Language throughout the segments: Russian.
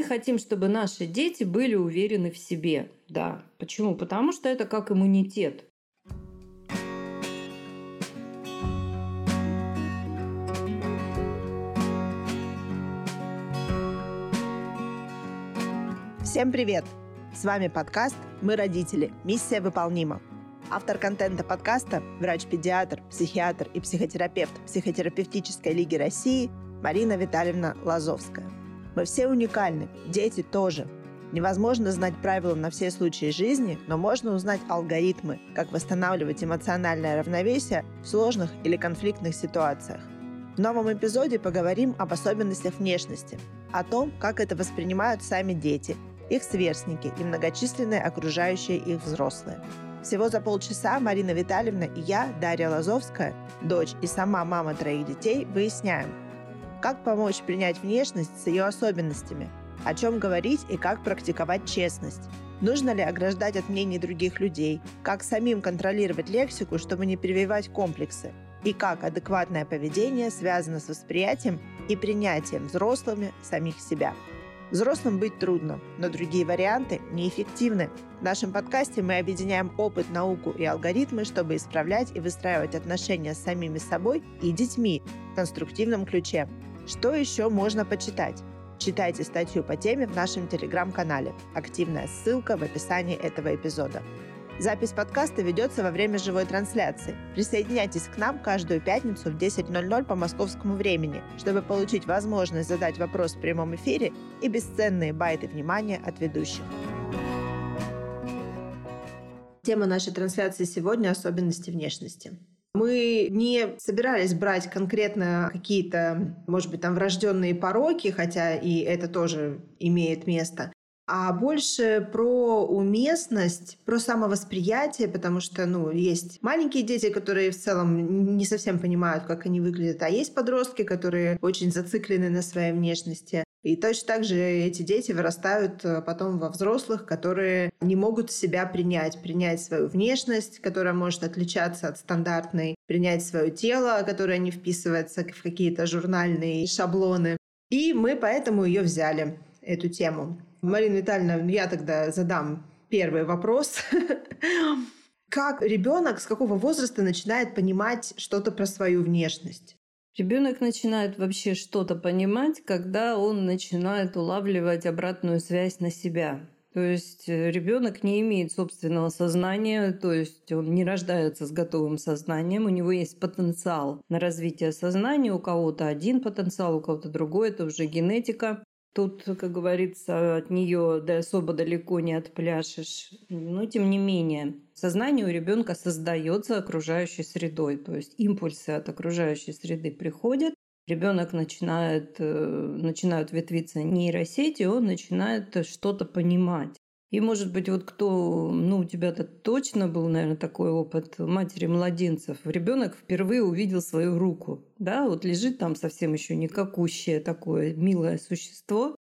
Мы хотим, чтобы наши дети были уверены в себе. Да. Почему? Потому что это как иммунитет. Всем привет! С вами подкаст «Мы родители. Миссия выполнима». Автор контента подкаста – врач-педиатр, психиатр и психотерапевт Психотерапевтической лиги России Марина Витальевна Лазовская. Мы все уникальны, дети тоже. Невозможно знать правила на все случаи жизни, но можно узнать алгоритмы, как восстанавливать эмоциональное равновесие в сложных или конфликтных ситуациях. В новом эпизоде поговорим об особенностях внешности, о том, как это воспринимают сами дети – их сверстники и многочисленные окружающие их взрослые. Всего за полчаса Марина Витальевна и я, Дарья Лазовская, дочь и сама мама троих детей, выясняем, как помочь принять внешность с ее особенностями, о чем говорить и как практиковать честность, нужно ли ограждать от мнений других людей, как самим контролировать лексику, чтобы не прививать комплексы, и как адекватное поведение связано с восприятием и принятием взрослыми самих себя. Взрослым быть трудно, но другие варианты неэффективны. В нашем подкасте мы объединяем опыт, науку и алгоритмы, чтобы исправлять и выстраивать отношения с самими собой и детьми в конструктивном ключе. Что еще можно почитать? Читайте статью по теме в нашем телеграм-канале. Активная ссылка в описании этого эпизода. Запись подкаста ведется во время живой трансляции. Присоединяйтесь к нам каждую пятницу в 10.00 по московскому времени, чтобы получить возможность задать вопрос в прямом эфире и бесценные байты внимания от ведущих. Тема нашей трансляции сегодня – особенности внешности. Мы не собирались брать конкретно какие-то, может быть, там врожденные пороки, хотя и это тоже имеет место а больше про уместность, про самовосприятие, потому что, ну, есть маленькие дети, которые в целом не совсем понимают, как они выглядят, а есть подростки, которые очень зациклены на своей внешности. И точно так же эти дети вырастают э, потом во взрослых, которые не могут себя принять, принять свою внешность, которая может отличаться от стандартной, принять свое тело, которое не вписывается в какие-то журнальные шаблоны. И мы поэтому ее взяли, эту тему. Марина Витальевна, я тогда задам первый вопрос. Как ребенок с какого возраста начинает понимать что-то про свою внешность? Ребенок начинает вообще что-то понимать, когда он начинает улавливать обратную связь на себя. То есть э, ребенок не имеет собственного сознания, то есть он не рождается с готовым сознанием, у него есть потенциал на развитие сознания, у кого-то один потенциал, у кого-то другой, это уже генетика. Тут, как говорится, от нее да особо далеко не отпляшешь. Но тем не менее, сознание у ребенка создается окружающей средой. То есть импульсы от окружающей среды приходят, ребенок начинает, э, начинают ветвиться нейросети, он начинает что-то понимать. И, может быть, вот кто, ну, у тебя-то точно был, наверное, такой опыт матери младенцев. Ребенок впервые увидел свою руку, да, вот лежит там совсем еще никакущее такое милое существо,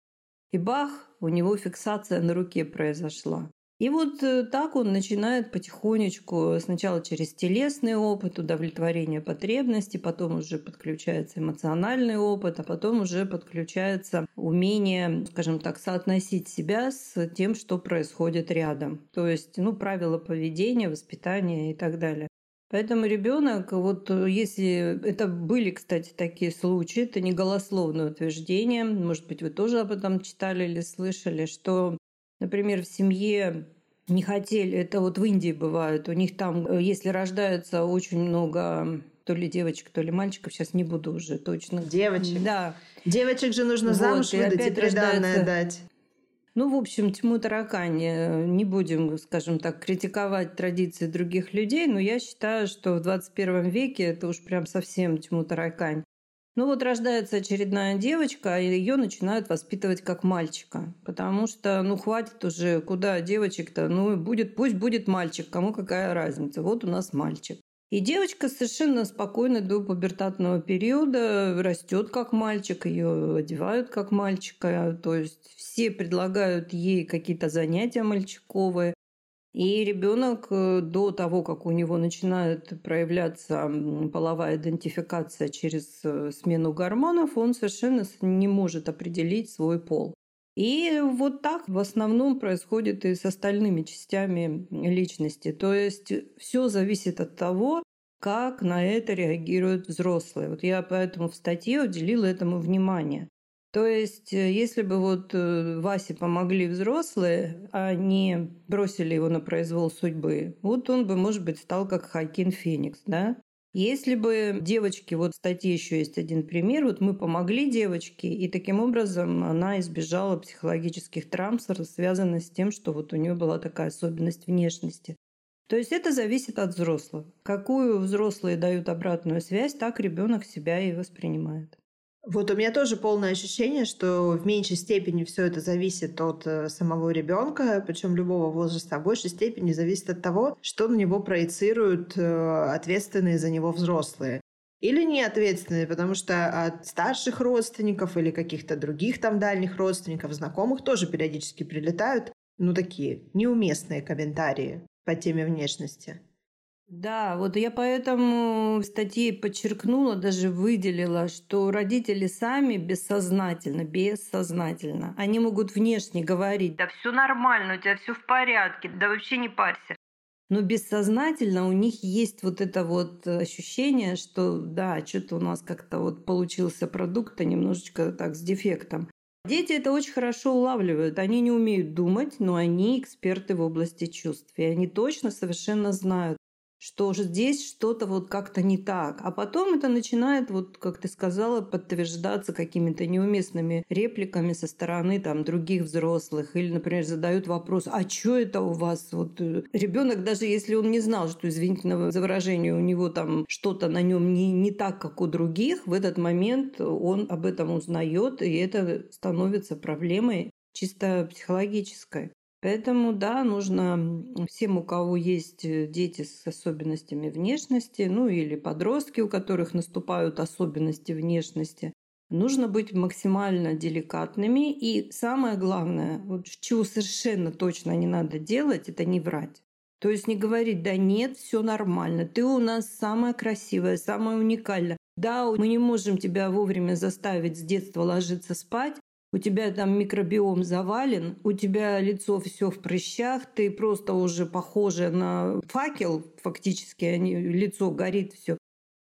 и бах, у него фиксация на руке произошла. И вот э, так он начинает потихонечку, сначала через телесный опыт, удовлетворение потребностей, потом уже подключается эмоциональный опыт, а потом уже подключается умение, скажем так, соотносить себя с тем, что происходит рядом. То есть, ну, правила поведения, воспитания и так далее. Поэтому ребенок, вот э, если это были, кстати, такие случаи, это не голословное утверждение, может быть, вы тоже об этом читали или слышали, что Например, в семье не хотели, это вот в Индии бывает, у них там, э, если рождается очень много то ли девочек, то ли мальчиков, сейчас не буду уже точно. Девочек? Да. Девочек же нужно вот, замуж и выдать и приданное дать. Ну, в общем, тьму таракани. Не будем, скажем так, критиковать традиции других людей, но я считаю, что в 21 веке это уж прям совсем тьму таракань. Ну вот рождается очередная девочка, и ее начинают воспитывать как мальчика. Потому что, ну, хватит уже, куда девочек-то, ну, будет, пусть будет мальчик, кому какая разница. Вот у нас мальчик. И девочка совершенно спокойно до пубертатного периода растет как мальчик, ее одевают как мальчика, то есть все предлагают ей какие-то занятия мальчиковые, и ребенок э, до того, как у него начинает проявляться половая идентификация через э, смену гормонов, он совершенно не может определить свой пол. И вот так в основном происходит и с остальными частями личности. То есть все зависит от того, как на это реагируют взрослые. Вот я поэтому в статье уделила этому внимание. То есть, э, если бы вот э, Васе помогли взрослые, а не бросили его на произвол судьбы, вот он бы, может быть, стал как Хакин Феникс, да? Если бы девочки, вот в статье еще есть один пример, вот мы помогли девочке, и таким образом она избежала психологических травм, связанных с тем, что вот у нее была такая особенность внешности. То есть это зависит от взрослых. Какую взрослые дают обратную связь, так ребенок себя и воспринимает. Вот у меня тоже полное ощущение, что в меньшей степени все это зависит от э, самого ребенка, причем любого возраста, а в большей степени зависит от того, что на него проецируют э, ответственные за него взрослые. Или не ответственные, потому что от старших родственников или каких-то других там дальних родственников, знакомых тоже периодически прилетают, ну, такие неуместные комментарии по теме внешности. Да, вот я поэтому в статье подчеркнула, даже выделила, что родители сами бессознательно, бессознательно, они могут внешне говорить, да все нормально, у тебя все в порядке, да вообще не парься. Но бессознательно у них есть вот это вот ощущение, что да, что-то у нас как-то вот получился продукт, а немножечко так с дефектом. Дети это очень хорошо улавливают. Они не умеют думать, но они эксперты в области чувств. И они точно совершенно знают, что же здесь что-то вот как-то не так. А потом это начинает, вот как ты сказала, подтверждаться какими-то неуместными репликами со стороны там других взрослых. Или, например, задают вопрос, а что это у вас? Вот э, ребенок, даже если он не знал, что, извините за выражение, у него там что-то на нем не, не так, как у других, в этот момент он об этом узнает, и это становится проблемой чисто психологической. Поэтому, да, нужно всем, у кого есть э, дети с особенностями внешности, ну или подростки, у которых наступают особенности внешности, нужно быть максимально деликатными. И самое главное, вот чего совершенно точно не надо делать, это не врать. То есть не говорить, да нет, все нормально, ты у нас самая красивая, самая уникальная. Да, мы не можем тебя вовремя заставить с детства ложиться спать, у тебя там микробиом завален, у тебя лицо все в прыщах, ты просто уже похожа на факел, фактически, а не, лицо горит все.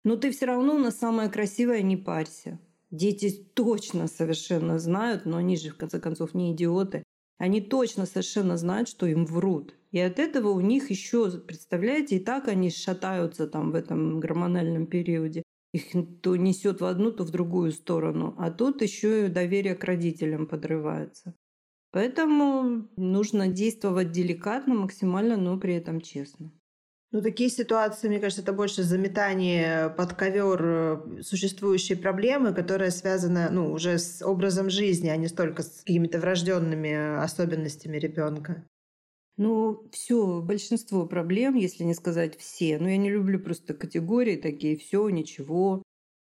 Но ты все равно на самое красивое не парься. Дети точно совершенно знают, но они же в конце концов не идиоты. Они точно совершенно знают, что им врут. И от этого у них еще, представляете, и так они шатаются там в этом гормональном периоде их то несет в одну, то в другую сторону. А тут еще и доверие к родителям подрывается. Поэтому нужно действовать деликатно, максимально, но при этом честно. Ну, такие ситуации, мне кажется, это больше заметание под ковер э, существующей проблемы, которая связана, ну, уже с образом жизни, а не столько с какими-то врожденными особенностями ребенка. Ну, все, большинство проблем, если не сказать все, но я не люблю просто категории такие, все, ничего.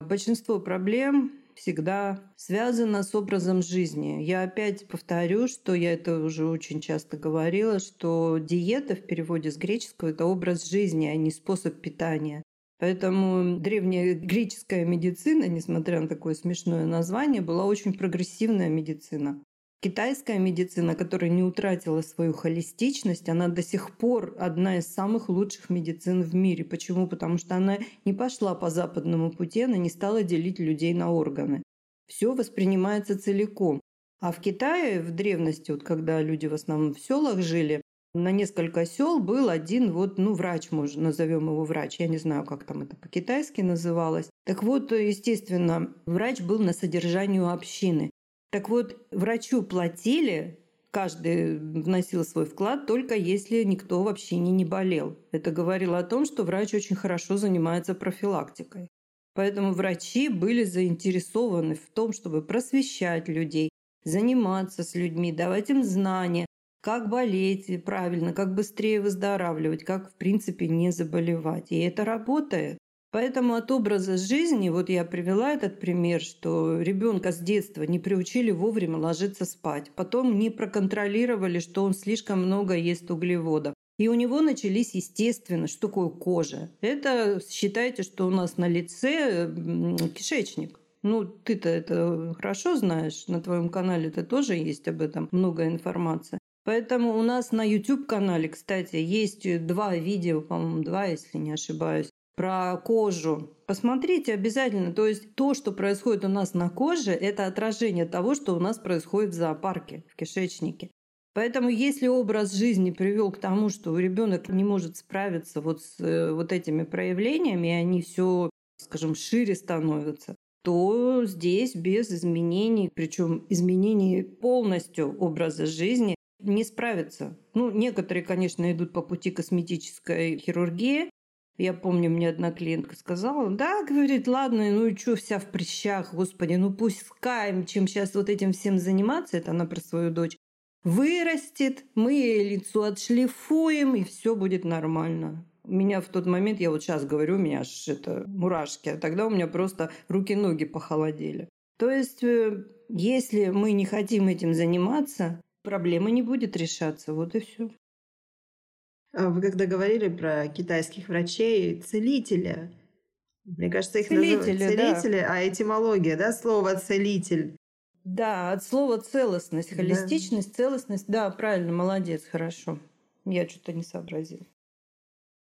Большинство проблем всегда связано с образом жизни. Я опять повторю, что я это уже очень часто говорила, что диета в переводе с греческого – это образ жизни, а не способ питания. Поэтому древняя греческая медицина, несмотря на такое смешное название, была очень прогрессивная медицина. Китайская медицина, которая не утратила свою холистичность, она до сих пор одна из самых лучших медицин в мире. Почему? Потому что она не пошла по западному пути, она не стала делить людей на органы. Все воспринимается целиком. А в Китае в древности, вот когда люди в основном в селах жили, на несколько сел был один вот, ну, врач, может, назовем его врач. Я не знаю, как там это по-китайски называлось. Так вот, естественно, врач был на содержании у общины. Так вот, врачу платили, каждый вносил свой вклад, только если никто вообще не, не болел. Это говорило о том, что врач очень хорошо занимается профилактикой. Поэтому врачи были заинтересованы в том, чтобы просвещать людей, заниматься с людьми, давать им знания, как болеть правильно, как быстрее выздоравливать, как в принципе не заболевать. И это работает. Поэтому от образа жизни, вот я привела этот пример, что ребенка с детства не приучили вовремя ложиться спать, потом не проконтролировали, что он слишком много ест углеводов. И у него начались, естественно, что такое кожа. Это считайте, что у нас на лице кишечник. Ну, ты-то это хорошо знаешь, на твоем канале это тоже есть об этом много информации. Поэтому у нас на YouTube-канале, кстати, есть два видео, по-моему, два, если не ошибаюсь, про кожу. Посмотрите обязательно. То есть то, что происходит у нас на коже, это отражение того, что у нас происходит в зоопарке, в кишечнике. Поэтому если образ жизни привел к тому, что ребенок не может справиться вот с э, вот этими проявлениями, и они все, скажем, шире становятся, то здесь без изменений, причем изменений полностью образа жизни, не справиться. Ну, некоторые, конечно, идут по пути косметической хирургии. Я помню, мне одна клиентка сказала, да, говорит, ладно, ну и что, вся в прыщах, господи, ну пускай, чем сейчас вот этим всем заниматься, это она про свою дочь, вырастет, мы ей лицо отшлифуем, и все будет нормально. У меня в тот момент, я вот сейчас говорю, у меня аж это мурашки, а тогда у меня просто руки-ноги похолодели. То есть, э, если мы не хотим этим заниматься, проблема не будет решаться. Вот и все. А вы когда говорили про китайских врачей, целителя, мне кажется, их целители, называют целители, да. а этимология, да, слово целитель. Да, от слова целостность, холистичность, да. целостность. Да, правильно, молодец, хорошо. Я что-то не сообразила.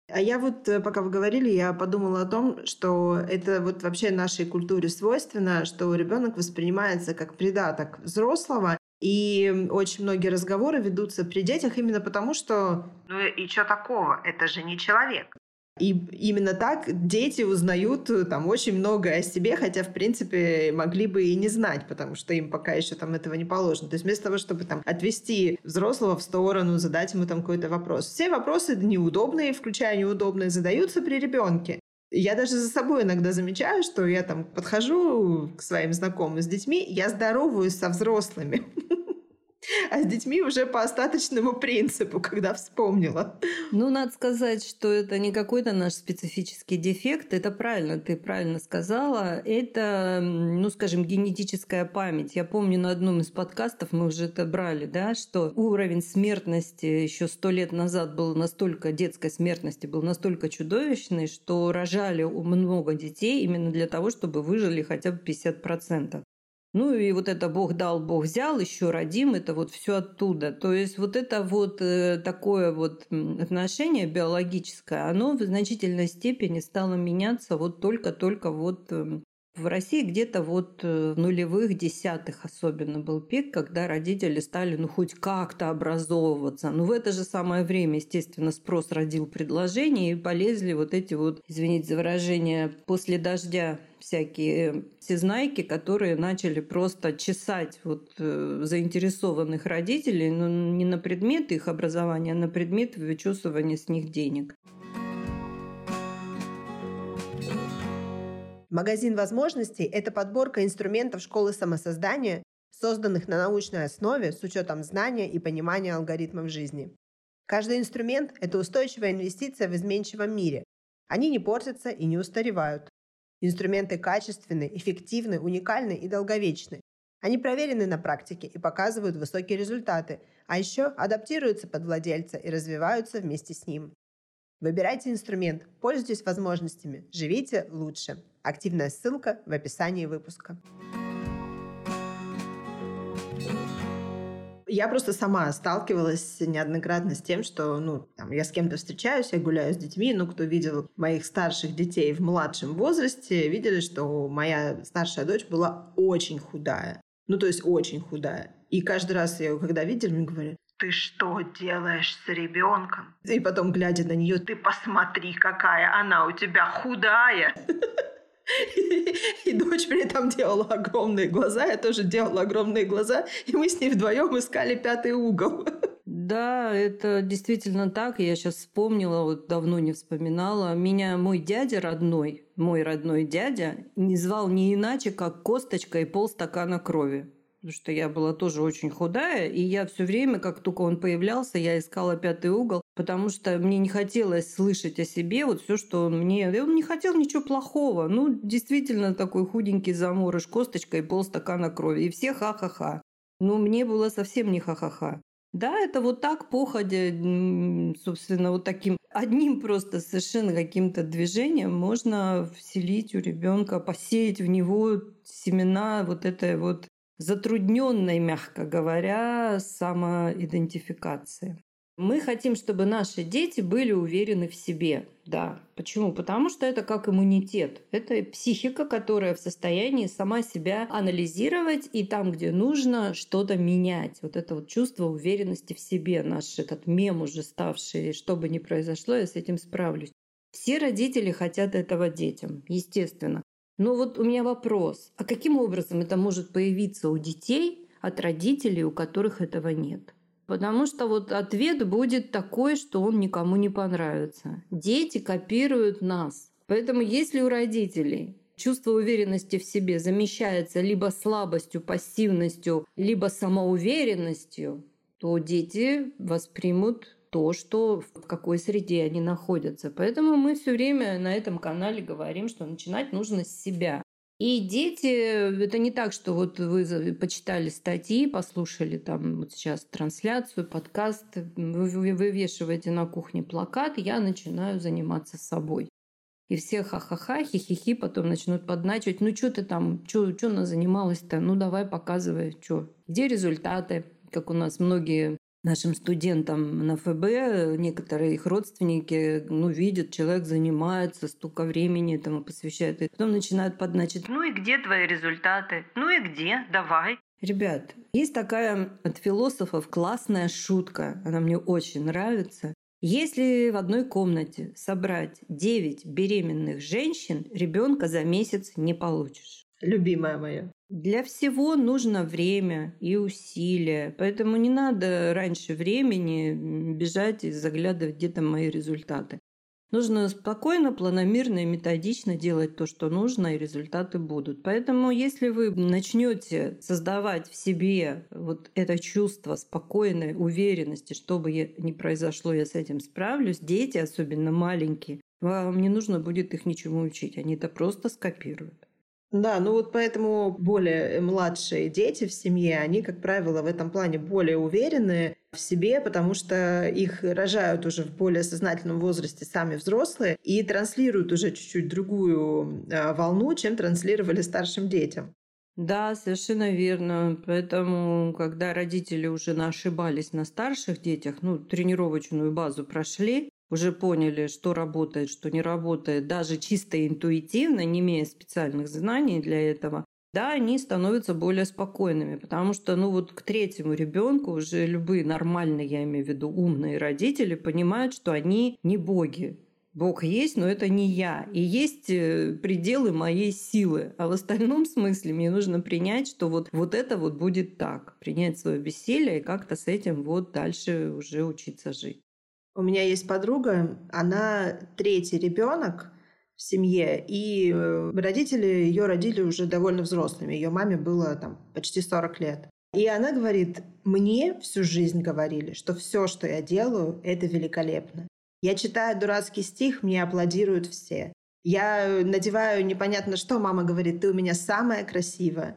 А я вот, э, пока вы говорили, я подумала о том, что это вот вообще нашей культуре свойственно, что ребенок воспринимается как придаток взрослого, и очень многие разговоры ведутся при детях именно потому, что «ну и что такого? Это же не человек». И именно так дети узнают э, там очень многое о себе, хотя, в принципе, могли бы и не знать, потому что им пока еще там этого не положено. То есть вместо того, чтобы там отвести взрослого в сторону, задать ему там какой-то вопрос. Все вопросы неудобные, включая неудобные, задаются при ребенке. Я даже за собой иногда замечаю, что я там подхожу к своим знакомым с детьми, я здороваюсь со взрослыми. а с детьми уже по остаточному принципу, когда вспомнила. Ну, надо сказать, что это не какой-то наш специфический дефект, это правильно, ты правильно сказала, это, ну, скажем, генетическая память. Я помню на одном из подкастов, мы уже это брали, да, что уровень смертности еще сто лет назад был настолько, детской смертности был настолько чудовищный, что рожали много детей именно для того, чтобы выжили хотя бы 50%. Ну и вот это Бог дал, Бог взял, еще родим, это вот все оттуда. То есть вот это вот э, такое вот отношение биологическое, оно в значительной степени стало меняться вот только-только вот эм, в России где-то вот э, в нулевых десятых особенно был пик, когда родители стали ну хоть как-то образовываться. Но в это же самое время, естественно, спрос родил предложение и полезли вот эти вот, извините за выражение, после дождя всякие всезнайки, которые начали просто чесать вот э, заинтересованных родителей, но не на предмет их образования, а на предмет вычесывания с них денег. Магазин возможностей – это подборка инструментов школы самосоздания, созданных на научной основе с учетом знания и понимания алгоритмов жизни. Каждый инструмент – это устойчивая инвестиция в изменчивом мире. Они не портятся и не устаревают. Инструменты качественны, эффективны, уникальны и долговечны. Они проверены на практике и показывают высокие результаты, а еще адаптируются под владельца и развиваются вместе с ним. Выбирайте инструмент, пользуйтесь возможностями, живите лучше. Активная ссылка в описании выпуска. Я просто сама сталкивалась неоднократно с тем, что, ну, там, я с кем-то встречаюсь, я гуляю с детьми, ну, кто видел моих старших детей в младшем возрасте, видели, что моя старшая дочь была очень худая. Ну, то есть очень худая. И каждый раз я ее, когда видели, мне говорят, ты что делаешь с ребенком? И потом, глядя на нее, ты посмотри, какая она у тебя худая. И дочь при этом делала огромные глаза, я тоже делала огромные глаза, и мы с ней вдвоем искали пятый угол. Да, это действительно так. Я сейчас вспомнила, вот давно не вспоминала. Меня мой дядя родной, мой родной дядя, не звал не иначе, как косточка и полстакана крови потому что я была тоже очень худая, и я все время, как только он появлялся, я искала пятый угол, потому что мне не хотелось слышать о себе вот все, что он мне... Он не хотел ничего плохого. Ну, действительно, такой худенький заморыш, косточка и полстакана крови. И все ха-ха-ха. Но мне было совсем не ха-ха-ха. Да, это вот так походя, собственно, вот таким одним просто совершенно каким-то движением можно вселить у ребенка, посеять в него семена вот этой вот затрудненной, мягко говоря, самоидентификации. Мы хотим, чтобы наши дети были уверены в себе. Да. Почему? Потому что это как иммунитет. Это психика, которая в состоянии сама себя анализировать и там, где нужно, что-то менять. Вот это вот чувство уверенности в себе, наш этот мем уже ставший, что бы ни произошло, я с этим справлюсь. Все родители хотят этого детям, естественно. Но вот у меня вопрос, а каким образом это может появиться у детей от родителей, у которых этого нет? Потому что вот ответ будет такой, что он никому не понравится. Дети копируют нас. Поэтому если у родителей чувство уверенности в себе замещается либо слабостью, пассивностью, либо самоуверенностью, то дети воспримут то, что в какой среде они находятся. Поэтому мы все время на этом канале говорим, что начинать нужно с себя. И дети, это не так, что вот вы почитали статьи, послушали там вот сейчас трансляцию, подкаст, вы вывешиваете на кухне плакат, я начинаю заниматься собой. И все ха-ха-ха, хи-хи-хи, потом начнут подначивать. Ну, что ты там, что она занималась-то? Ну, давай, показывай, что. Где результаты? Как у нас многие нашим студентам на ФБ, некоторые их родственники, ну, видят, человек занимается, столько времени этому посвящает, и потом начинают подначить, ну и где твои результаты? Ну и где? Давай. Ребят, есть такая от философов классная шутка, она мне очень нравится. Если в одной комнате собрать 9 беременных женщин, ребенка за месяц не получишь. Любимая моя. Для всего нужно время и усилия, поэтому не надо раньше времени бежать и заглядывать, где там мои результаты. Нужно спокойно, планомерно и методично делать то, что нужно, и результаты будут. Поэтому, если вы начнете создавать в себе вот это чувство спокойной уверенности, что бы ни произошло, я с этим справлюсь, дети, особенно маленькие, вам не нужно будет их ничему учить, они это просто скопируют. Да, ну вот поэтому более младшие дети в семье, они, как правило, в этом плане более уверены в себе, потому что их рожают уже в более сознательном возрасте сами взрослые и транслируют уже чуть-чуть другую а, волну, чем транслировали старшим детям. Да, совершенно верно. Поэтому, когда родители уже ошибались на старших детях, ну, тренировочную базу прошли, уже поняли, что работает, что не работает, даже чисто интуитивно, не имея специальных знаний для этого, да, они становятся более спокойными, потому что, ну вот к третьему ребенку уже любые нормальные, я имею в виду умные родители, понимают, что они не боги. Бог есть, но это не я. И есть э, пределы моей силы. А в остальном смысле мне нужно принять, что вот, вот это вот будет так. Принять свое бессилие и как-то с этим вот дальше уже учиться жить. У меня есть подруга, она третий ребенок в семье, и э, родители ее родили уже довольно взрослыми. Ее маме было там почти 40 лет. И она говорит, мне всю жизнь говорили, что все, что я делаю, это великолепно. Я читаю дурацкий стих, мне аплодируют все. Я надеваю непонятно что, мама говорит, ты у меня самая красивая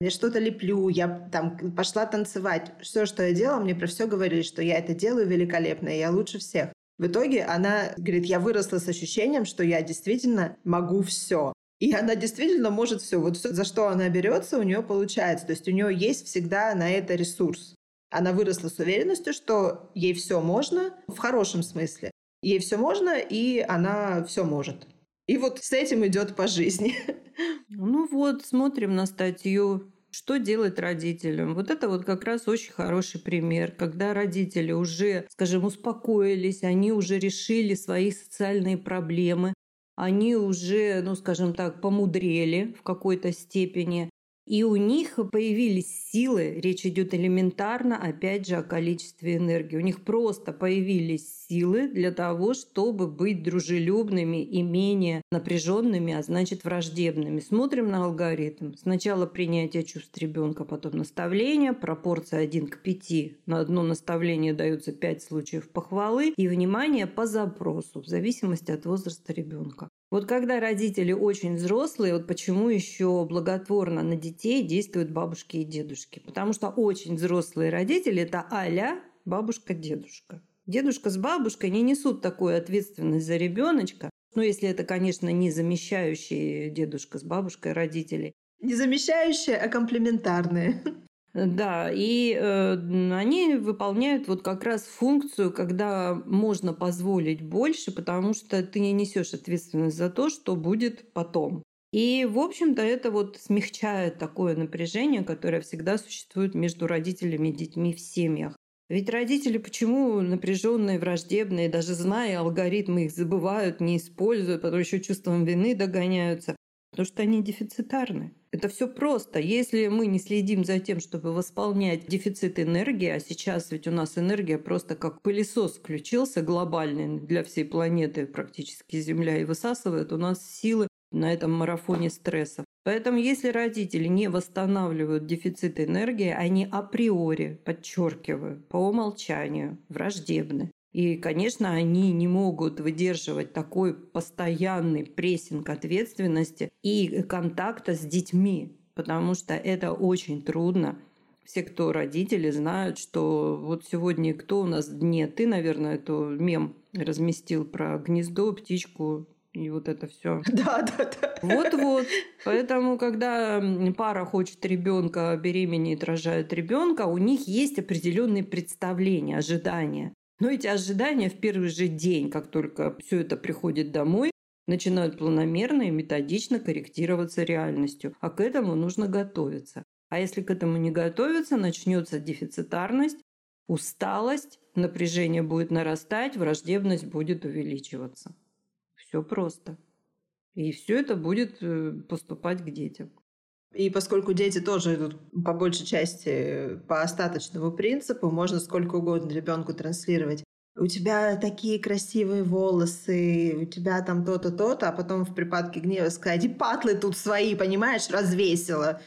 я что-то леплю, я там пошла танцевать. Все, что я делала, мне про все говорили, что я это делаю великолепно, и я лучше всех. В итоге она говорит, я выросла с ощущением, что я действительно могу все. И она действительно может все. Вот все, за что она берется, у нее получается. То есть у нее есть всегда на это ресурс. Она выросла с уверенностью, что ей все можно в хорошем смысле. Ей все можно, и она все может. И вот с этим идет по жизни. Ну вот, смотрим на статью что делать родителям? Вот это вот как раз очень хороший пример, когда родители уже, скажем, успокоились, они уже решили свои социальные проблемы, они уже, ну, скажем так, помудрели в какой-то степени, и у них появились силы, речь идет элементарно, опять же, о количестве энергии. У них просто появились силы для того, чтобы быть дружелюбными и менее напряженными, а значит враждебными. Смотрим на алгоритм. Сначала принятие чувств ребенка, потом наставление, пропорция 1 к 5. На одно наставление дается 5 случаев похвалы и внимание по запросу в зависимости от возраста ребенка. Вот когда родители очень взрослые, вот почему еще благотворно на детей действуют бабушки и дедушки? Потому что очень взрослые родители – это аля бабушка-дедушка. Дедушка с бабушкой не несут такую ответственность за ребеночка, ну, если это, конечно, не замещающие дедушка с бабушкой родителей. Не замещающие, а комплементарные. Да, и э, они выполняют вот как раз функцию, когда можно позволить больше, потому что ты не несешь ответственность за то, что будет потом. И, в общем-то, это вот смягчает такое напряжение, которое всегда существует между родителями и детьми в семьях. Ведь родители почему напряженные, враждебные, даже зная алгоритмы, их забывают, не используют, потом еще чувством вины догоняются? Потому что они дефицитарны. Это все просто. Если мы не следим за тем, чтобы восполнять дефицит энергии, а сейчас ведь у нас энергия просто как пылесос включился глобальный для всей планеты, практически Земля, и высасывает у нас силы на этом марафоне стрессов. Поэтому если родители не восстанавливают дефицит энергии, они априори, подчеркиваю, по умолчанию враждебны. И, конечно, они не могут выдерживать такой постоянный прессинг ответственности и контакта с детьми, потому что это очень трудно. Все, кто родители, знают, что вот сегодня кто у нас дне? Ты, наверное, эту мем разместил про гнездо, птичку, и вот это все. Да, да, да. Вот-вот. Поэтому, когда пара хочет ребенка, беременеет, рожает ребенка, у них есть определенные представления, ожидания. Но эти ожидания в первый же день, как только все это приходит домой, начинают планомерно и методично корректироваться реальностью. А к этому нужно готовиться. А если к этому не готовиться, начнется дефицитарность, усталость, напряжение будет нарастать, враждебность будет увеличиваться. Все просто. И все это будет э, поступать к детям. И поскольку дети тоже идут по большей части по остаточному принципу, можно сколько угодно ребенку транслировать. У тебя такие красивые волосы, у тебя там то-то, то-то, а потом в припадке гнева сказать, и патлы тут свои, понимаешь, развесила.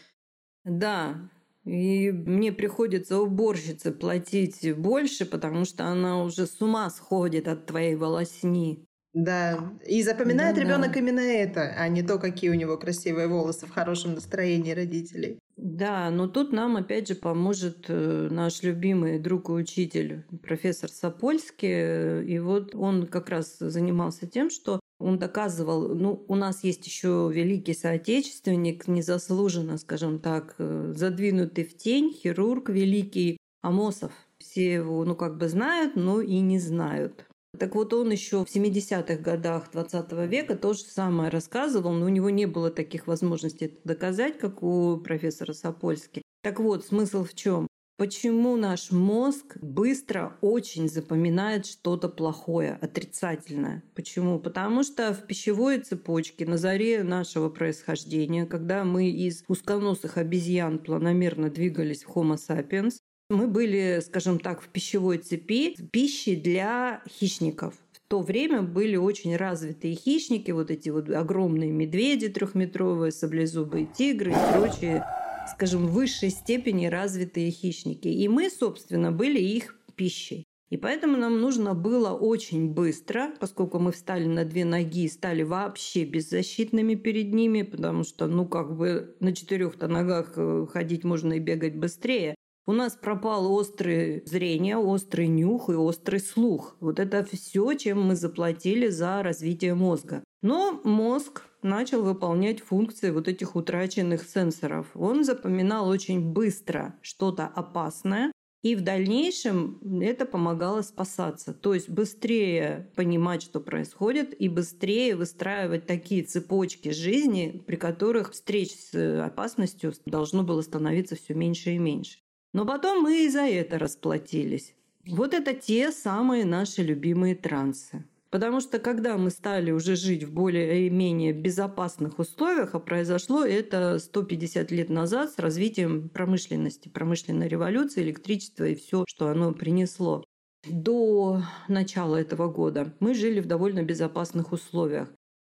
Да, и мне приходится уборщице платить больше, потому что она уже с ума сходит от твоей волосни. Да, и запоминает да, ребенок да. именно это, а не то, какие у него красивые волосы в хорошем настроении родителей. Да, но тут нам опять же поможет э, наш любимый друг и учитель, профессор Сапольский. И вот он как раз занимался тем, что он доказывал, ну, у нас есть еще великий соотечественник, незаслуженно, скажем так, э, задвинутый в тень, хирург великий Амосов. Все его, ну, как бы знают, но и не знают. Так вот, он еще в 70-х годах 20 века то же самое рассказывал, но у него не было таких возможностей это доказать, как у профессора Сапольски. Так вот, смысл в чем? Почему наш мозг быстро очень запоминает что-то плохое, отрицательное? Почему? Потому что в пищевой цепочке на заре нашего происхождения, когда мы из узконосых обезьян планомерно двигались в Homo sapiens, мы были, скажем так, в пищевой цепи пищи для хищников. В то время были очень развитые хищники, вот эти вот огромные медведи трехметровые, саблезубые тигры и прочие, скажем, в высшей степени развитые хищники. И мы, собственно, были их пищей. И поэтому нам нужно было очень быстро, поскольку мы встали на две ноги и стали вообще беззащитными перед ними, потому что, ну, как бы на четырех-то ногах э, ходить можно и бегать быстрее, у нас пропало острое зрение, острый нюх и острый слух. Вот это все, чем мы заплатили за развитие мозга. Но мозг начал выполнять функции вот этих утраченных сенсоров. Он запоминал очень быстро что-то опасное, и в дальнейшем это помогало спасаться. То есть быстрее понимать, что происходит, и быстрее выстраивать такие цепочки жизни, при которых встреч с опасностью должно было становиться все меньше и меньше. Но потом мы и за это расплатились. Вот это те самые наши любимые трансы. Потому что когда мы стали уже жить в более-менее безопасных условиях, а произошло это 150 лет назад с развитием промышленности, промышленной революции, электричества и все, что оно принесло. До начала этого года мы жили в довольно безопасных условиях.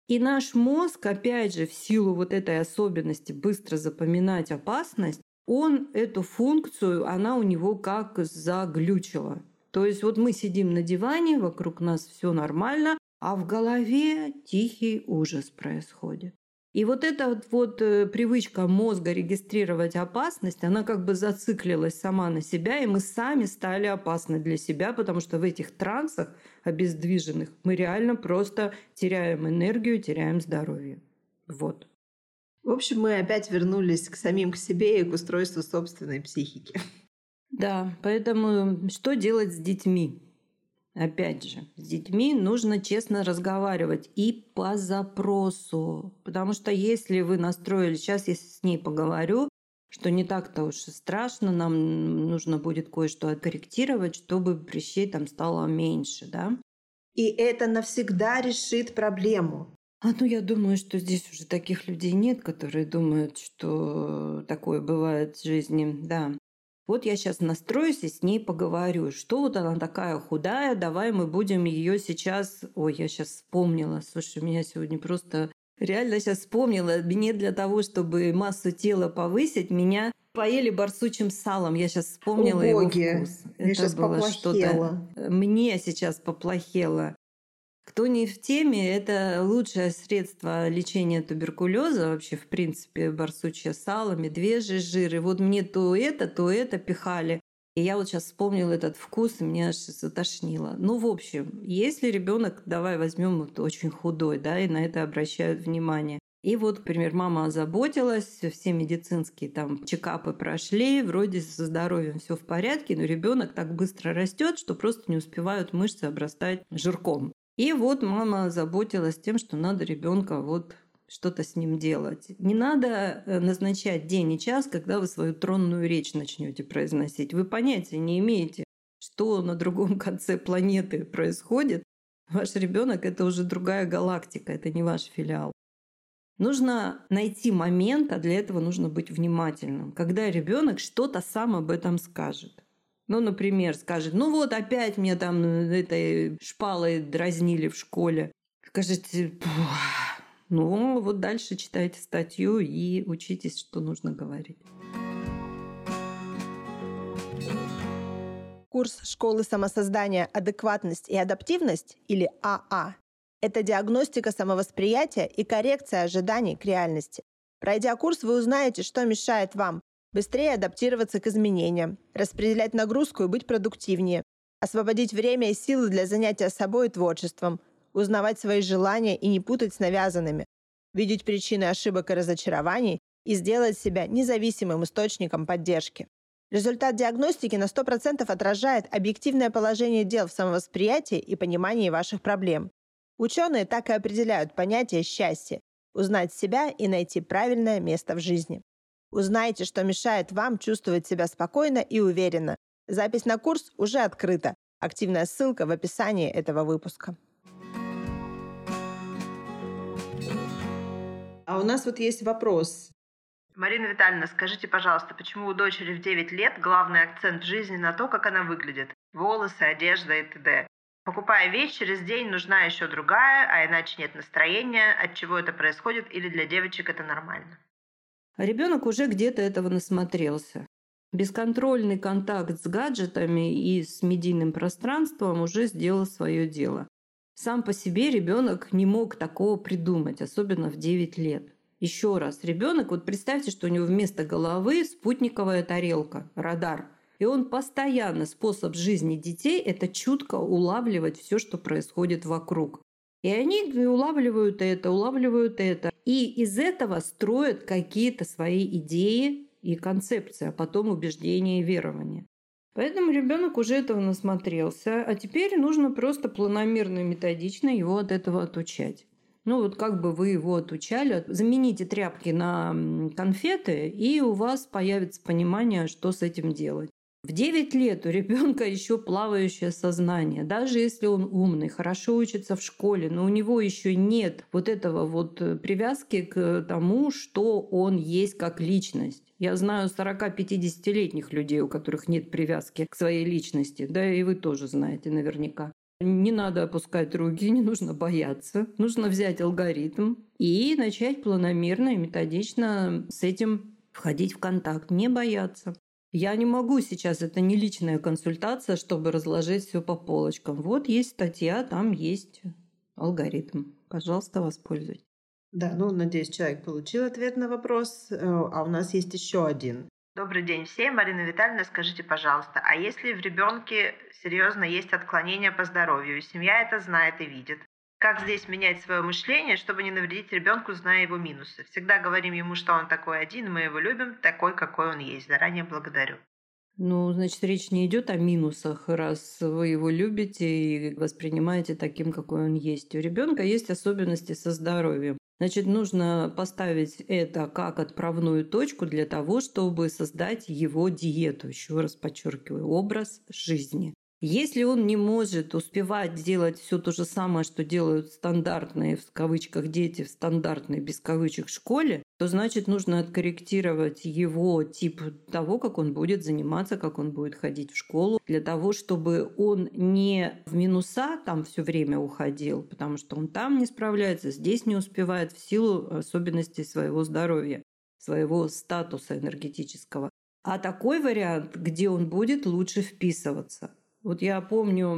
И наш мозг, опять же, в силу вот этой особенности быстро запоминать опасность, он эту функцию, она у него как заглючила. То есть вот мы сидим на диване, вокруг нас все нормально, а в голове тихий ужас происходит. И вот эта вот, вот э, привычка мозга регистрировать опасность, она как бы зациклилась сама на себя, и мы сами стали опасны для себя, потому что в этих трансах обездвиженных мы реально просто теряем энергию, теряем здоровье. Вот. В общем, мы опять вернулись к самим к себе и к устройству собственной психики. Да, поэтому что делать с детьми? Опять же, с детьми нужно честно разговаривать и по запросу. Потому что если вы настроили, сейчас я с ней поговорю, что не так-то уж и страшно, нам нужно будет кое-что откорректировать, чтобы прыщей там стало меньше, да? И это навсегда решит проблему. А ну я думаю, что здесь уже таких людей нет, которые думают, что такое бывает в жизни, да. Вот я сейчас настроюсь и с ней поговорю. Что вот она такая худая, давай мы будем ее сейчас... Ой, я сейчас вспомнила. Слушай, меня сегодня просто... Реально сейчас вспомнила. Мне для того, чтобы массу тела повысить, меня поели барсучим салом. Я сейчас вспомнила О, боги. его вкус. Мне Это сейчас было что-то... Мне сейчас поплохело. Кто не в теме, это лучшее средство лечения туберкулеза вообще, в принципе, барсучье сало, медвежий жир. И вот мне то это, то это пихали. И я вот сейчас вспомнила этот вкус, и мне аж затошнило. Ну, в общем, если ребенок, давай возьмем вот очень худой, да, и на это обращают внимание. И вот, например, мама озаботилась, все медицинские там чекапы прошли, вроде со здоровьем все в порядке, но ребенок так быстро растет, что просто не успевают мышцы обрастать жирком. И вот мама заботилась тем, что надо ребенка вот что-то с ним делать. Не надо э, назначать день и час, когда вы свою тронную речь начнете произносить. Вы понятия не имеете, что на другом конце планеты происходит. Ваш ребенок это уже другая галактика, это не ваш филиал. Нужно найти момент, а для этого нужно быть внимательным, когда ребенок что-то сам об этом скажет. Ну, например, скажет, ну вот опять мне там этой шпалой дразнили в школе. Скажите, ну вот дальше читайте статью и учитесь, что нужно говорить. Курс школы самосоздания «Адекватность и адаптивность» или АА а – это диагностика самовосприятия и коррекция ожиданий к реальности. Пройдя курс, вы узнаете, что мешает вам быстрее адаптироваться к изменениям, распределять нагрузку и быть продуктивнее, освободить время и силы для занятия собой и творчеством, узнавать свои желания и не путать с навязанными, видеть причины ошибок и разочарований и сделать себя независимым источником поддержки. Результат диагностики на 100% отражает объективное положение дел в самовосприятии и понимании ваших проблем. Ученые так и определяют понятие счастья – узнать себя и найти правильное место в жизни. Узнайте, что мешает вам чувствовать себя спокойно и уверенно. Запись на курс уже открыта. Активная ссылка в описании этого выпуска. А у нас вот есть вопрос. Марина Витальевна, скажите, пожалуйста, почему у дочери в 9 лет главный акцент в жизни на то, как она выглядит? Волосы, одежда и т.д. Покупая вещь, через день нужна еще другая, а иначе нет настроения. От чего это происходит или для девочек это нормально? А ребенок уже где-то этого насмотрелся. Бесконтрольный контакт с гаджетами и с медийным пространством уже сделал свое дело. Сам по себе ребенок не мог такого придумать, особенно в 9 лет. Еще раз, ребенок, вот представьте, что у него вместо головы спутниковая тарелка, радар. И он постоянно, способ жизни детей – это чутко улавливать все, что происходит вокруг. И они улавливают это, улавливают это. И из этого строят какие-то свои идеи и концепции, а потом убеждения и верования. Поэтому ребенок уже этого насмотрелся, а теперь нужно просто планомерно и методично его от этого отучать. Ну вот как бы вы его отучали, замените тряпки на конфеты, и у вас появится понимание, что с этим делать. В 9 лет у ребенка еще плавающее сознание. Даже если он умный, хорошо учится в школе, но у него еще нет вот этого вот э, привязки к тому, что он есть как личность. Я знаю 40-50-летних людей, у которых нет привязки к своей личности. Да и вы тоже знаете наверняка. Не надо опускать руки, не нужно бояться. Нужно взять алгоритм и начать планомерно и методично с этим входить в контакт, не бояться. Я не могу сейчас, это не личная консультация, чтобы разложить все по полочкам. Вот есть статья, там есть алгоритм. Пожалуйста, воспользуйтесь. Да, ну, надеюсь, человек получил ответ на вопрос. Э, а у нас есть еще один. Добрый день всем. Марина Витальевна, скажите, пожалуйста, а если в ребенке серьезно есть отклонения по здоровью, и семья это знает и видит, как здесь менять свое мышление, чтобы не навредить ребенку, зная его минусы? Всегда говорим ему, что он такой один, мы его любим, такой, какой он есть. Заранее благодарю. Ну, значит, речь не идет о минусах, раз вы его любите и воспринимаете таким, какой он есть. У ребенка есть особенности со здоровьем. Значит, нужно поставить это как отправную точку для того, чтобы создать его диету. Еще раз подчеркиваю, образ жизни. Если он не может успевать делать все то же самое, что делают стандартные, в кавычках, дети в стандартной, без кавычек, школе, то значит нужно откорректировать его тип того, как он будет заниматься, как он будет ходить в школу, для того, чтобы он не в минуса там все время уходил, потому что он там не справляется, здесь не успевает в силу особенностей своего здоровья, своего статуса энергетического. А такой вариант, где он будет лучше вписываться – вот я помню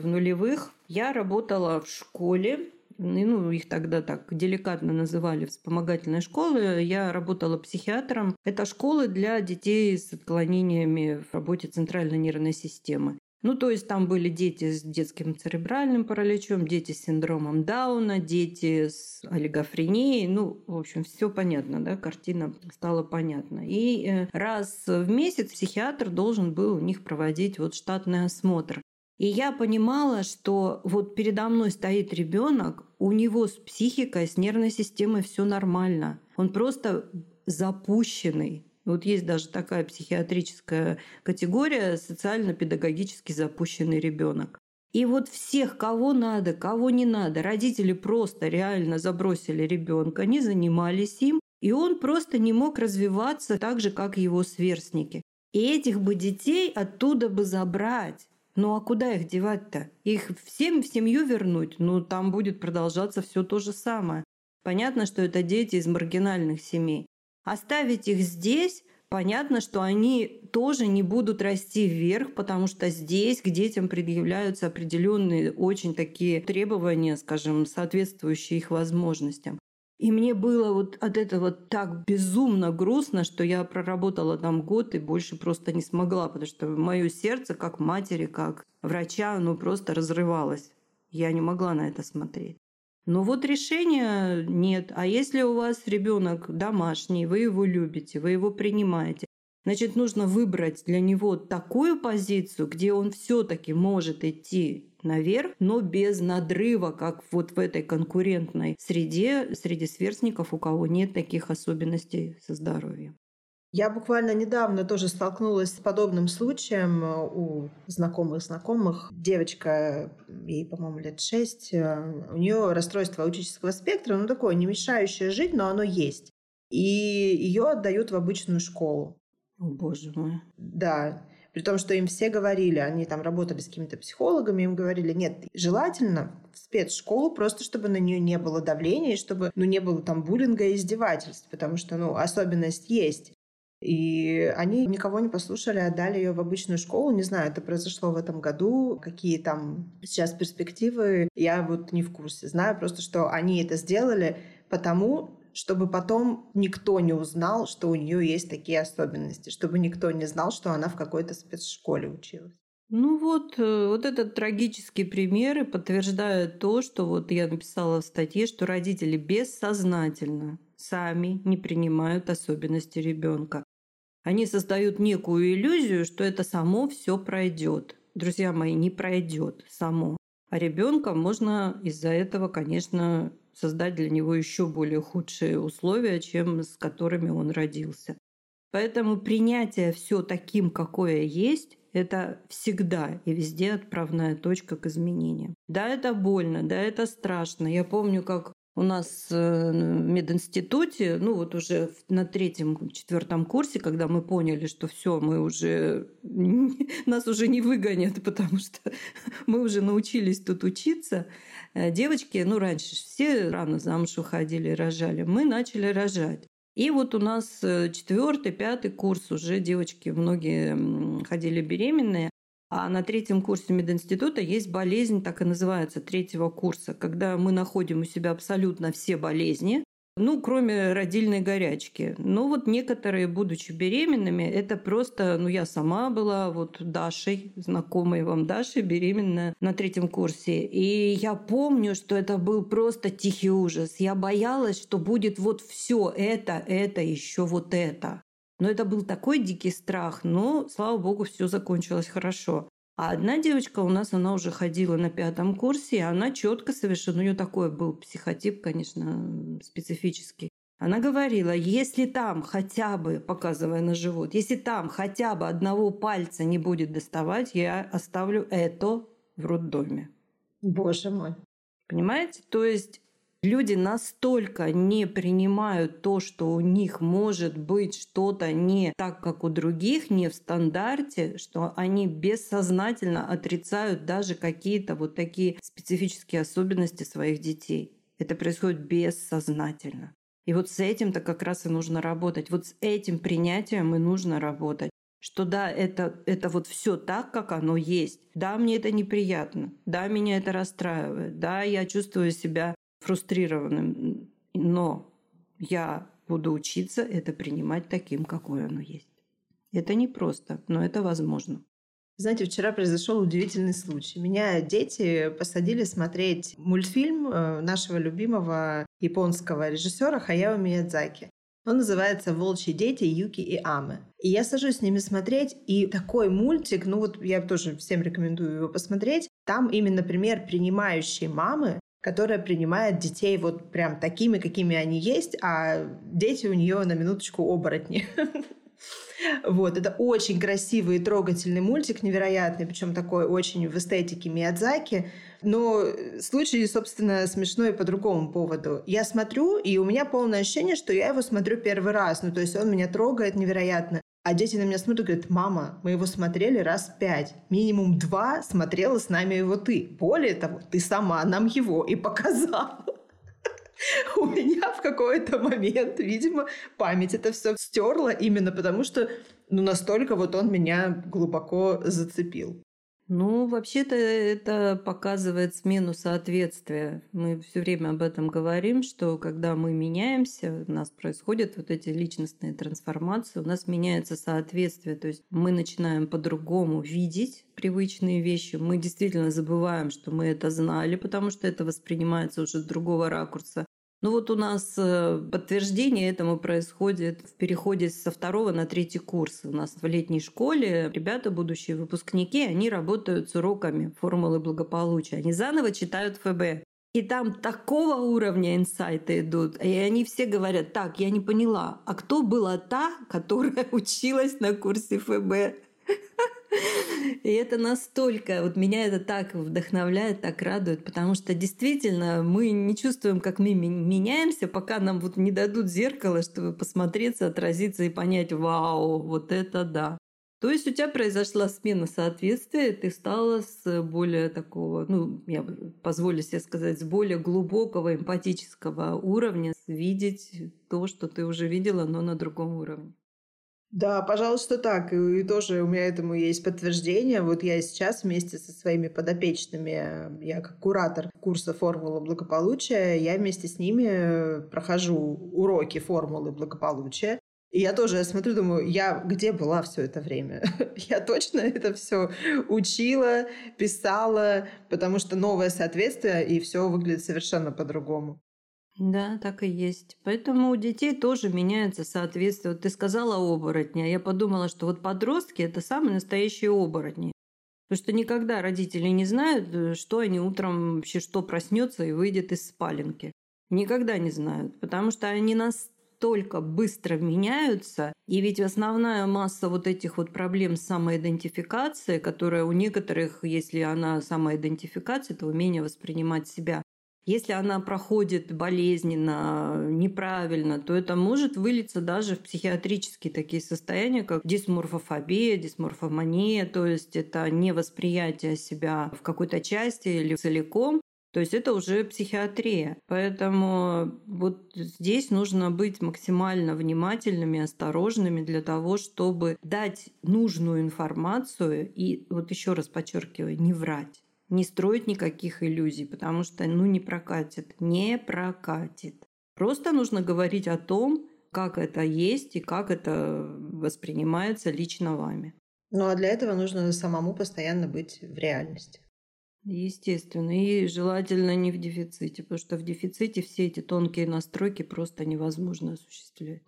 в нулевых я работала в школе, ну, их тогда так деликатно называли вспомогательные школы. Я работала психиатром. Это школы для детей с отклонениями в работе центральной нервной системы. Ну, то есть там были дети с детским церебральным параличом, дети с синдромом Дауна, дети с олигофренией. Ну, в общем, все понятно, да, картина стала понятна. И э, раз в месяц психиатр должен был у них проводить вот штатный осмотр. И я понимала, что вот передо мной стоит ребенок, у него с психикой, с нервной системой все нормально. Он просто запущенный. Вот есть даже такая психиатрическая категория социально-педагогически запущенный ребенок. И вот всех, кого надо, кого не надо, родители просто реально забросили ребенка, не занимались им, и он просто не мог развиваться так же, как его сверстники. И этих бы детей оттуда бы забрать. Ну а куда их девать-то? Их всем в семью вернуть? Ну там будет продолжаться все то же самое. Понятно, что это дети из маргинальных семей. Оставить их здесь, понятно, что они тоже не будут расти вверх, потому что здесь к детям предъявляются определенные очень такие требования, скажем, соответствующие их возможностям. И мне было вот от этого так безумно грустно, что я проработала там год и больше просто не смогла, потому что мое сердце, как матери, как врача, оно просто разрывалось. Я не могла на это смотреть. Но вот решения нет. А если у вас ребенок домашний, вы его любите, вы его принимаете, значит, нужно выбрать для него такую позицию, где он все-таки может идти наверх, но без надрыва, как вот в этой конкурентной среде, среди сверстников, у кого нет таких особенностей со здоровьем. Я буквально недавно тоже столкнулась с подобным случаем э, у знакомых знакомых. Девочка, ей, по-моему, лет шесть, э, у нее расстройство аутического спектра, ну такое, не мешающее жить, но оно есть. И ее отдают в обычную школу. О, боже мой. Да. При том, что им все говорили, они там работали с какими-то психологами, им говорили, нет, желательно в спецшколу, просто чтобы на нее не было давления, и чтобы ну, не было там буллинга и издевательств, потому что ну, особенность есть. И они никого не послушали, отдали ее в обычную школу. Не знаю, это произошло в этом году. Какие там сейчас перспективы, я вот не в курсе. Знаю просто, что они это сделали потому, чтобы потом никто не узнал, что у нее есть такие особенности, чтобы никто не знал, что она в какой-то спецшколе училась. Ну вот, э, вот этот трагический пример и подтверждает то, что вот я написала в статье, что родители бессознательно сами не принимают особенности ребенка. Они создают некую иллюзию, что это само все пройдет. Друзья мои, не пройдет само. А ребенка можно из-за этого, конечно, создать для него еще более худшие условия, чем с которыми он родился. Поэтому принятие все таким, какое есть, это всегда и везде отправная точка к изменениям. Да, это больно, да, это страшно. Я помню, как у нас э, в мединституте, ну вот уже на третьем, четвертом курсе, когда мы поняли, что все, мы уже нас уже не выгонят, потому что мы уже научились тут учиться. Э, девочки, ну раньше все рано замуж уходили, рожали, мы начали рожать. И вот у нас э, четвертый, пятый курс уже девочки многие ходили беременные, а на третьем курсе мединститута есть болезнь, так и называется, третьего курса, когда мы находим у себя абсолютно все болезни, ну, кроме родильной горячки. Но вот некоторые, будучи беременными, это просто, ну, я сама была вот Дашей, знакомой вам Дашей, беременная на третьем курсе. И я помню, что это был просто тихий ужас. Я боялась, что будет вот все это, это, еще вот это. Но это был такой дикий страх, но, слава богу, все закончилось хорошо. А одна девочка у нас, она уже ходила на пятом курсе, и она четко совершенно, у нее такой был психотип, конечно, специфический. Она говорила, если там хотя бы, показывая на живот, если там хотя бы одного пальца не будет доставать, я оставлю это в роддоме. Боже мой. Понимаете? То есть Люди настолько не принимают то, что у них может быть что-то не так, как у других, не в стандарте, что они бессознательно отрицают даже какие-то вот такие специфические особенности своих детей. Это происходит бессознательно. И вот с этим-то как раз и нужно работать. Вот с этим принятием и нужно работать что да, это, это вот все так, как оно есть. Да, мне это неприятно, да, меня это расстраивает, да, я чувствую себя фрустрированным, но я буду учиться это принимать таким, какое оно есть. Это непросто, но это возможно. Знаете, вчера произошел удивительный случай. Меня дети посадили смотреть мультфильм э, нашего любимого японского режиссера Хаяо Миядзаки. Он называется «Волчьи дети Юки и Амы». И я сажусь с ними смотреть, и такой мультик, ну вот я тоже всем рекомендую его посмотреть. Там именно пример принимающей мамы, которая принимает детей вот прям такими, какими они есть, а дети у нее на минуточку оборотни. Вот, это очень красивый и трогательный мультик, невероятный, причем такой очень в эстетике Миядзаки. Но случай, собственно, смешной по другому поводу. Я смотрю, и у меня полное ощущение, что я его смотрю первый раз. Ну, то есть он меня трогает невероятно. А дети на меня смотрят и говорят, мама, мы его смотрели раз пять. Минимум два смотрела с нами его ты. Более того, ты сама нам его и показала. У меня в какой-то момент, видимо, память это все стерла именно потому, что ну, настолько вот он меня глубоко зацепил. Ну, вообще-то это показывает смену соответствия. Мы все время об этом говорим, что когда мы меняемся, у нас происходят вот эти личностные трансформации, у нас меняется соответствие. То есть мы начинаем по-другому видеть привычные вещи. Мы действительно забываем, что мы это знали, потому что это воспринимается уже с другого ракурса. Ну вот у нас э, подтверждение этому происходит в переходе со второго на третий курс. У нас в летней школе ребята, будущие выпускники, они работают с уроками формулы благополучия. Они заново читают ФБ. И там такого уровня инсайты идут. И они все говорят, так, я не поняла, а кто была та, которая училась на курсе ФБ? И это настолько, вот меня это так вдохновляет, так радует, потому что действительно мы не чувствуем, как мы меняемся, пока нам вот не дадут зеркало, чтобы посмотреться, отразиться и понять, вау, вот это да. То есть у тебя произошла смена соответствия, ты стала с более такого, ну, я позволю себе сказать, с более глубокого эмпатического уровня видеть то, что ты уже видела, но на другом уровне. Да, пожалуй, что так. И тоже у меня этому есть подтверждение. Вот я сейчас вместе со своими подопечными, я как куратор курса «Формула благополучия», я вместе с ними прохожу уроки формулы благополучия. И я тоже смотрю, думаю, я где была все это время? я точно это все учила, писала, потому что новое соответствие, и все выглядит совершенно по-другому. Да, так и есть. Поэтому у детей тоже меняется соответствие. Вот ты сказала оборотни, а я подумала, что вот подростки – это самые настоящие оборотни. Потому что никогда родители не знают, э, что они утром вообще, что проснется и выйдет из спаленки. Никогда не знают, потому что они настолько быстро меняются. И ведь основная масса вот этих вот проблем с самоидентификацией, которая у некоторых, если она самоидентификация, то умение воспринимать себя если она проходит болезненно, неправильно, то это может вылиться даже в психиатрические такие состояния, как дисморфофобия, дисморфомания, то есть это невосприятие себя в какой-то части или целиком, то есть это уже психиатрия. Поэтому вот здесь нужно быть максимально внимательными, осторожными для того, чтобы дать нужную информацию и, вот еще раз подчеркиваю, не врать не строить никаких иллюзий, потому что ну не прокатит, не прокатит. Просто нужно говорить о том, как это есть и как это воспринимается лично вами. Ну а для этого нужно самому постоянно быть в реальности. Естественно. И желательно не в дефиците, потому что в дефиците все эти тонкие настройки просто невозможно осуществлять.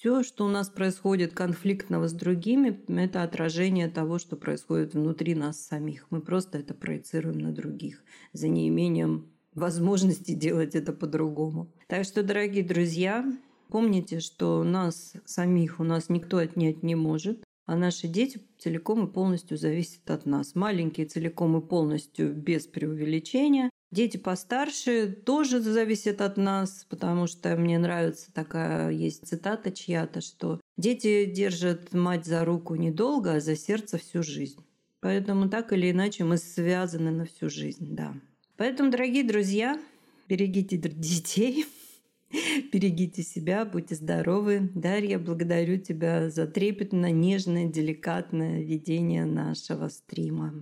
Все, что у нас происходит конфликтного с другими, это отражение того, что происходит внутри нас самих. Мы просто это проецируем на других за неимением возможности делать это по-другому. Так что, дорогие друзья, помните, что нас самих у нас никто отнять не может, а наши дети целиком и полностью зависят от нас. Маленькие целиком и полностью без преувеличения, Дети постарше тоже зависят от нас, потому что мне нравится такая есть цитата чья-то, что дети держат мать за руку недолго, а за сердце всю жизнь. Поэтому так или иначе мы связаны на всю жизнь, да. Поэтому, дорогие друзья, берегите детей, берегите себя, будьте здоровы. Дарья, благодарю тебя за трепетно, нежное, деликатное ведение нашего стрима.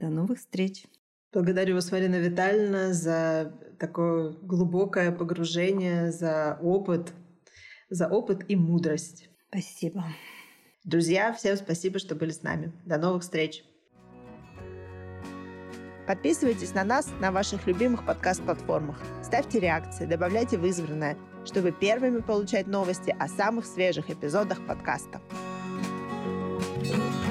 До новых встреч! Благодарю вас, Марина Витальевна, за такое глубокое погружение, за опыт, за опыт и мудрость. Спасибо. Друзья, всем спасибо, что были с нами. До новых встреч. Подписывайтесь на нас на ваших любимых подкаст-платформах. Ставьте реакции, добавляйте в избранное, чтобы первыми получать новости о самых свежих эпизодах подкаста. thank you